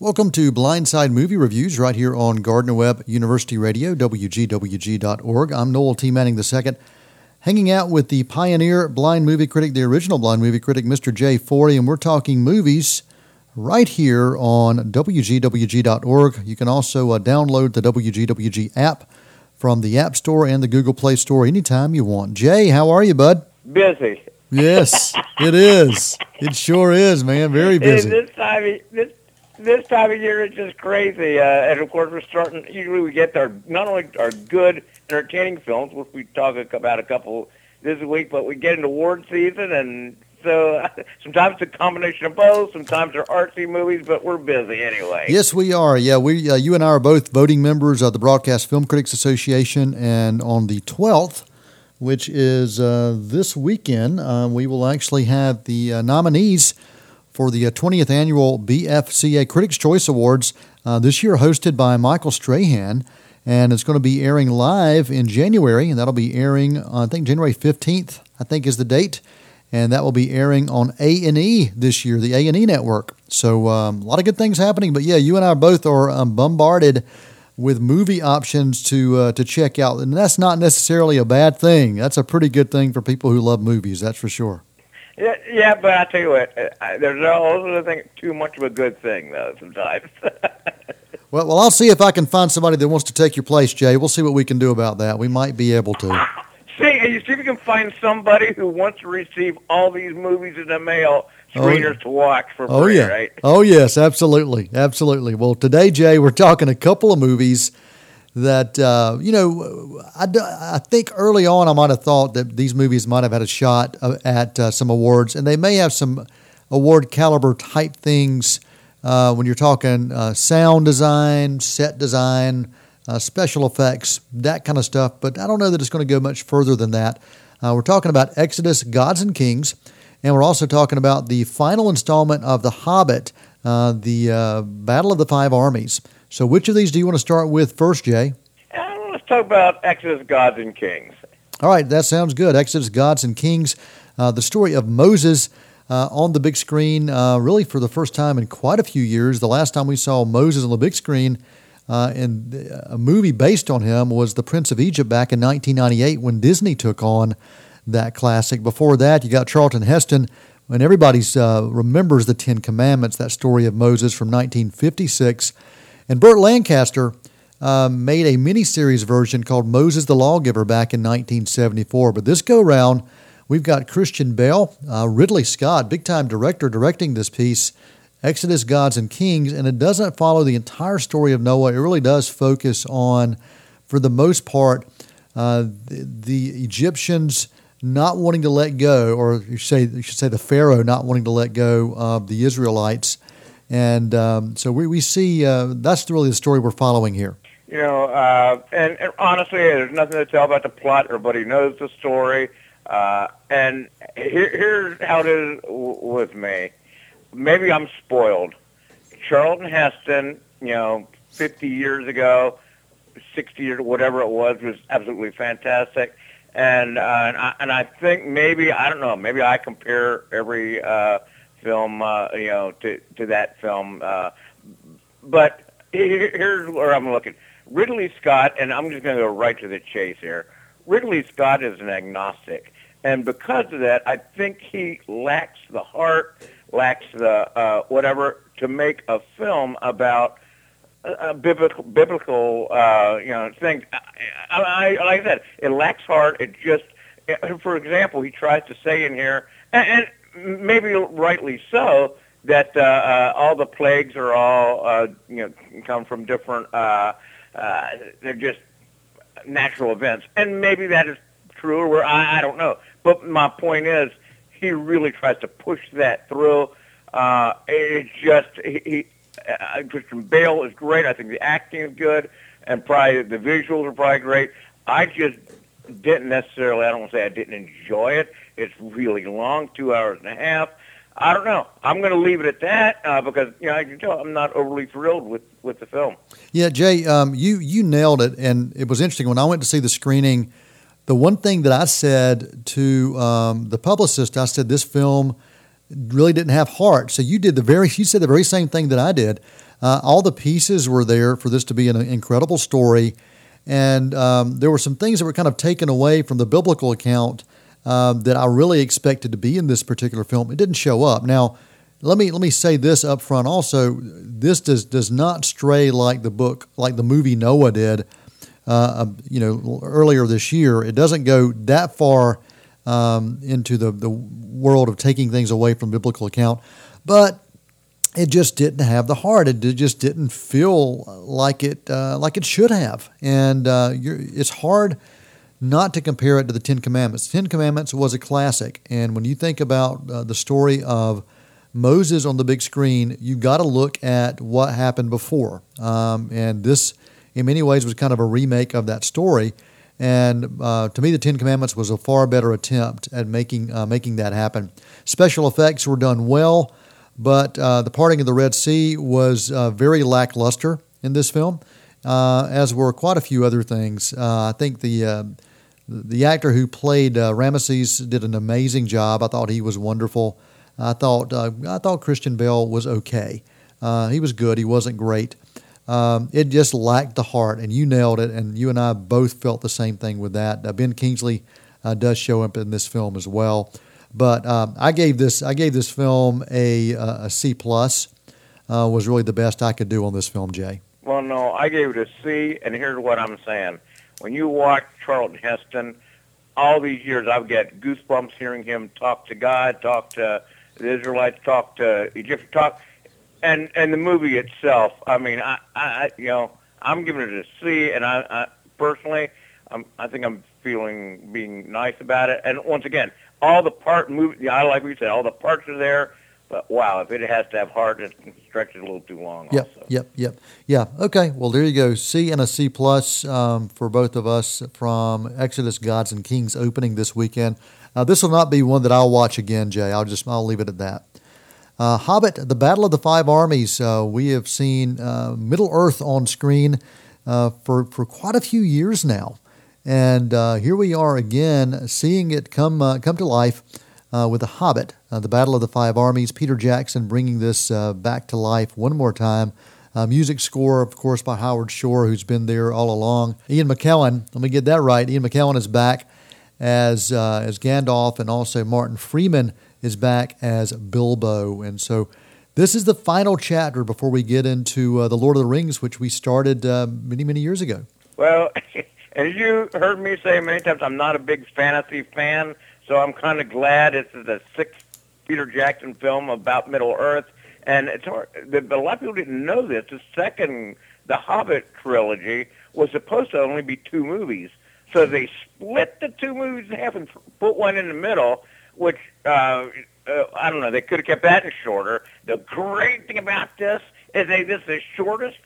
Welcome to Blindside Movie Reviews right here on Gardner Webb University Radio, WGWG.org. I'm Noel T. Manning II, hanging out with the pioneer blind movie critic, the original blind movie critic, Mr. Jay Forry, and we're talking movies right here on WGWG.org. You can also uh, download the WGWG app from the App Store and the Google Play Store anytime you want. Jay, how are you, bud? Busy. Yes, it is. It sure is, man. Very busy. this time, this this time of year it's just crazy. Uh, and of course, we're starting. Usually, we get our not only our good entertaining films, which we talk about a couple this week, but we get into award season, and so sometimes it's a combination of both. Sometimes they're artsy movies, but we're busy anyway. Yes, we are. Yeah, we uh, you and I are both voting members of the Broadcast Film Critics Association, and on the twelfth. Which is uh, this weekend? Uh, we will actually have the uh, nominees for the 20th uh, annual BFCA Critics' Choice Awards, uh, this year hosted by Michael Strahan. And it's going to be airing live in January, and that'll be airing, uh, I think, January 15th, I think is the date. And that will be airing on A&E this year, the A&E network. So um, a lot of good things happening. But yeah, you and I both are um, bombarded with movie options to uh, to check out, and that's not necessarily a bad thing. That's a pretty good thing for people who love movies. That's for sure. Yeah, yeah, but I tell you what, uh, there's also I think too much of a good thing though sometimes. well, well, I'll see if I can find somebody that wants to take your place, Jay. We'll see what we can do about that. We might be able to. See, you see if you can find somebody who wants to receive all these movies in the mail screeners oh, to watch for oh, free, yeah. right? Oh yes, absolutely, absolutely. Well, today, Jay, we're talking a couple of movies that uh, you know I, I think early on I might have thought that these movies might have had a shot uh, at uh, some awards, and they may have some award caliber type things uh, when you're talking uh, sound design, set design, uh, special effects, that kind of stuff. But I don't know that it's going to go much further than that. we're talking about Exodus: Gods and Kings, and we're also talking about the final installment of The Hobbit, the Battle of the Five Armies. So, which of these do you want to start with first, Jay? Uh, let's talk about Exodus, Gods, and Kings. All right, that sounds good. Exodus, Gods, and Kings, uh, the story of Moses uh, on the big screen, uh, really for the first time in quite a few years. The last time we saw Moses on the big screen uh, and a movie based on him was The Prince of Egypt back in 1998 when Disney took on that classic. Before that, you got Charlton Heston. And everybody uh, remembers the Ten Commandments, that story of Moses from 1956. And Burt Lancaster um, made a miniseries version called Moses the Lawgiver back in 1974. But this go round, we've got Christian Bale, uh, Ridley Scott, big time director, directing this piece, Exodus, Gods, and Kings. And it doesn't follow the entire story of Noah. It really does focus on, for the most part, uh, the, the Egyptians not wanting to let go, or you, say, you should say the Pharaoh not wanting to let go of the Israelites and um, so we, we see uh, that's really the story we're following here. You know, uh, and, and, honestly, there's nothing to tell about the plot. Everybody knows the story. Uh, and here, here's how it is with me. Maybe I'm spoiled. Charlton Heston, you know, 50 years ago, 60 years, whatever it was, was absolutely fantastic. And uh, and, I, and I think maybe I don't know. Maybe I compare every uh, film, uh, you know, to to that film. Uh, but here's where I'm looking. Ridley Scott, and I'm just going to go right to the chase here. Ridley Scott is an agnostic, and because of that, I think he lacks the heart, lacks the uh, whatever to make a film about a, biblical, biblical, uh, you know, thing. I, I, like I said, it lacks heart. It just, for example, he tries to say in here, and, and maybe rightly so, that uh, uh, all the plagues are all uh, you know come from different. Uh, uh, they're just natural events, and maybe that is true, or I, I don't know. But my point is, he really tries to push that through. Uh, it's just he, he uh, Christian Bale is great. I think the acting is good, and probably the visuals are probably great. I just didn't necessarily. I don't want to say I didn't enjoy it. It's really long, two hours and a half. I don't know. I'm going to leave it at that uh, because you know I can tell I'm not overly thrilled with, with the film. Yeah, Jay, um, you you nailed it, and it was interesting when I went to see the screening. The one thing that I said to um, the publicist, I said this film really didn't have heart. So you did the very you said the very same thing that I did. Uh, all the pieces were there for this to be an incredible story. And um, there were some things that were kind of taken away from the biblical account um, that I really expected to be in this particular film. It didn't show up. Now, let me let me say this up front. Also, this does does not stray like the book, like the movie Noah did. Uh, you know, earlier this year, it doesn't go that far um, into the the world of taking things away from biblical account, but it just didn't have the heart. It just didn't feel like it uh, like it should have, and uh, it's hard not to compare it to the Ten Commandments. The Ten Commandments was a classic, and when you think about uh, the story of Moses on the big screen, you've got to look at what happened before, um, and this, in many ways, was kind of a remake of that story. And uh, to me, the Ten Commandments was a far better attempt at making uh, making that happen. Special effects were done well. But uh, the parting of the Red Sea was uh, very lackluster in this film, uh, as were quite a few other things. Uh, I think the uh, the actor who played Ramesses did an amazing job. I thought he was wonderful. I thought I thought Christian Bale was okay. he was good. He wasn't great. Um, it just lacked the heart, and you nailed it. And you and I both felt the same thing with that. ben Kingsley does show up in this film as well. But um, I gave this I gave this film a, a C plus. Uh, was really the best I could do on this film, Jay. Well, no, I gave it a C, and here's what I'm saying. When you watch Charlton Heston, all these years I've got goosebumps hearing him talk to God, talk to the Israelites, talk to Egypt, talk, and and the movie itself. I mean, I, I you know I'm giving it a C, and I, I personally, I'm, I think I'm feeling being nice about it. And once again, all the part movie. I like what you said. All the parts are there. But wow, if it has to have heart, it stretches a little too long. Yep, also. yep, yep. Yeah. Okay. Well, there you go. C and a C plus um, for both of us from Exodus Gods and Kings opening this weekend. Uh, this will not be one that I'll watch again, Jay. I'll just I'll leave it at that. Uh, Hobbit: The Battle of the Five Armies. Uh, we have seen uh, Middle Earth on screen uh, for for quite a few years now. And uh, here we are again, seeing it come uh, come to life uh, with The Hobbit, uh, the Battle of the Five Armies. Peter Jackson bringing this uh, back to life one more time. Uh, music score, of course, by Howard Shore, who's been there all along. Ian McKellen, let me get that right. Ian McKellen is back as as Gandalf, and also Martin Freeman is back as Bilbo. And so. This is the final chapter before we get into the Lord of the Rings, which we started many, many years ago. Well, As you heard me say many times, I'm not a big fantasy fan, so I'm kind of glad this is the sixth Peter Jackson film about Middle Earth. And it's hard, but a lot of people didn't know this. The second, the Hobbit trilogy, was supposed to only be two movies. So they split the two movies in half and put one in the middle, which uh, uh, I don't know. They could have kept that in shorter. The great thing about this is they this is the shortest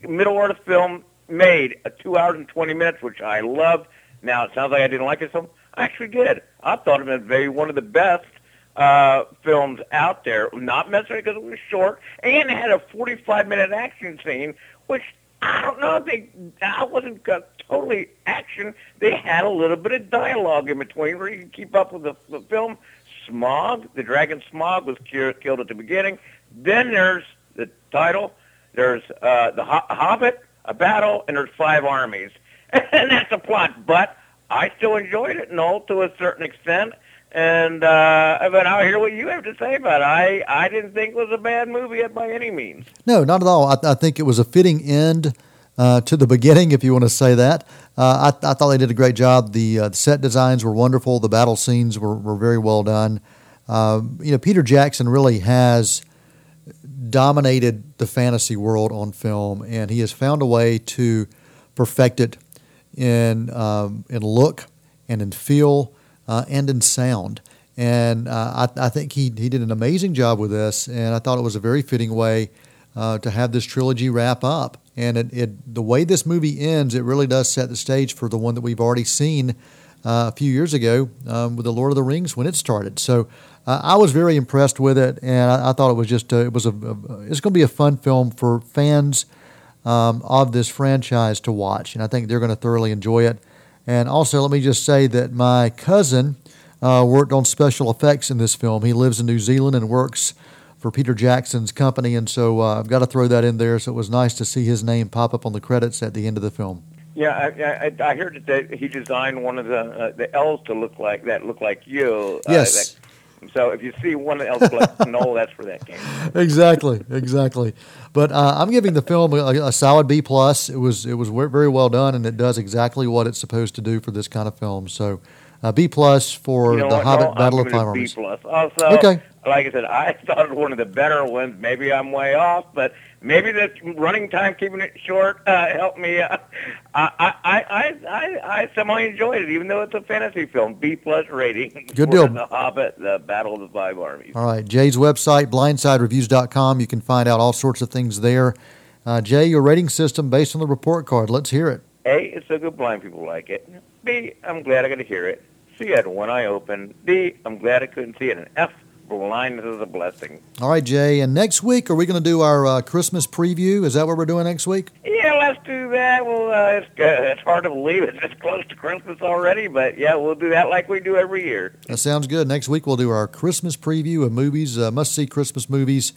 Middle Earth film made a two hours and 20 minutes, which I love. Now, it sounds like I didn't like it so I actually did. I thought it was very one of the best uh, films out there, not necessarily because it was short, and it had a 45-minute action scene, which I don't know if they, I wasn't uh, totally action. They had a little bit of dialogue in between where you can keep up with the, the film. Smaug, the dragon Smaug was killed at the beginning. Then there's the title. There's uh, the Hobbit, a battle, and there's five armies, and that's a plot. But I still enjoyed it, Noel, to a certain extent. And uh, but I'll hear what you have to say about it. I I didn't think it was a bad movie by any means. No, not at all. I, I think it was a fitting end. Uh, to the beginning, if you want to say that. Uh, I, I, thought they did a great job. The, uh, the, set designs were wonderful. The battle scenes were, were very well done. Um, you know, Peter Jackson really has dominated the fantasy world on film, and he has found a way to perfect it in um, in look and in feel uh, and in sound. And uh, I, I, think he, he did an amazing job with this, and I thought it was a very fitting way uh, to have this trilogy wrap up. And it, it, the way this movie ends, it really does set the stage for the one that we've already seen uh, a few years ago um, with the Lord of the Rings when it started. So uh, I was very impressed with it, and I, I thought it was just a, it was a, a it's going to be a fun film for fans um, of this franchise to watch, and I think they're going to thoroughly enjoy it. And also, let me just say that my cousin uh, worked on special effects in this film. He lives in New Zealand and works for Peter Jackson's company, and so uh, I've got to throw that in there. So it was nice to see his name pop up on the credits at the end of the film. Yeah, I, I, I heard that he designed one of the uh, the L's to look like that, look like you. Uh, yes. That, so if you see one of the L's like no, that's for that game. Exactly, exactly. But uh, I'm giving the film a, a, solid B plus. It was it was very well done, and it does exactly what it's supposed to do for this kind of film. So. Uh, B plus for you know the what? Hobbit no, Battle I'm of Five B plus. Also, Okay. like I said, I thought it was one of the better ones. Maybe I'm way off, but maybe the running time, keeping it short, uh, helped me. Uh, I, I, I, I, I somehow enjoyed it, even though it's a fantasy film. B plus rating. Good deal. The Hobbit, the Battle of the Five Armies. All right, Jay's website, blindsidereviews.com. You can find out all sorts of things there. Uh, Jay, your rating system based on the report card. Let's hear it. A, it's so good blind people like it. B, I'm glad I got to hear it. C, I had one eye open. D, I'm glad I couldn't see it. And F, blindness is a blessing. All right, Jay. And next week, are we going to do our uh, Christmas preview? Is that what we're doing next week? Yeah, let's do that. Well, uh, it's, uh, it's hard to believe it's close to Christmas already, but yeah, we'll do that like we do every year. That sounds good. Next week, we'll do our Christmas preview of movies, uh, must see Christmas movies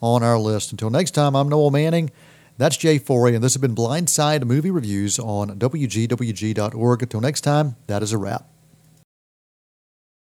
on our list. Until next time, I'm Noel Manning. That's Jay Forry, and this has been Blindside Movie Reviews on WGWG.org. Until next time, that is a wrap.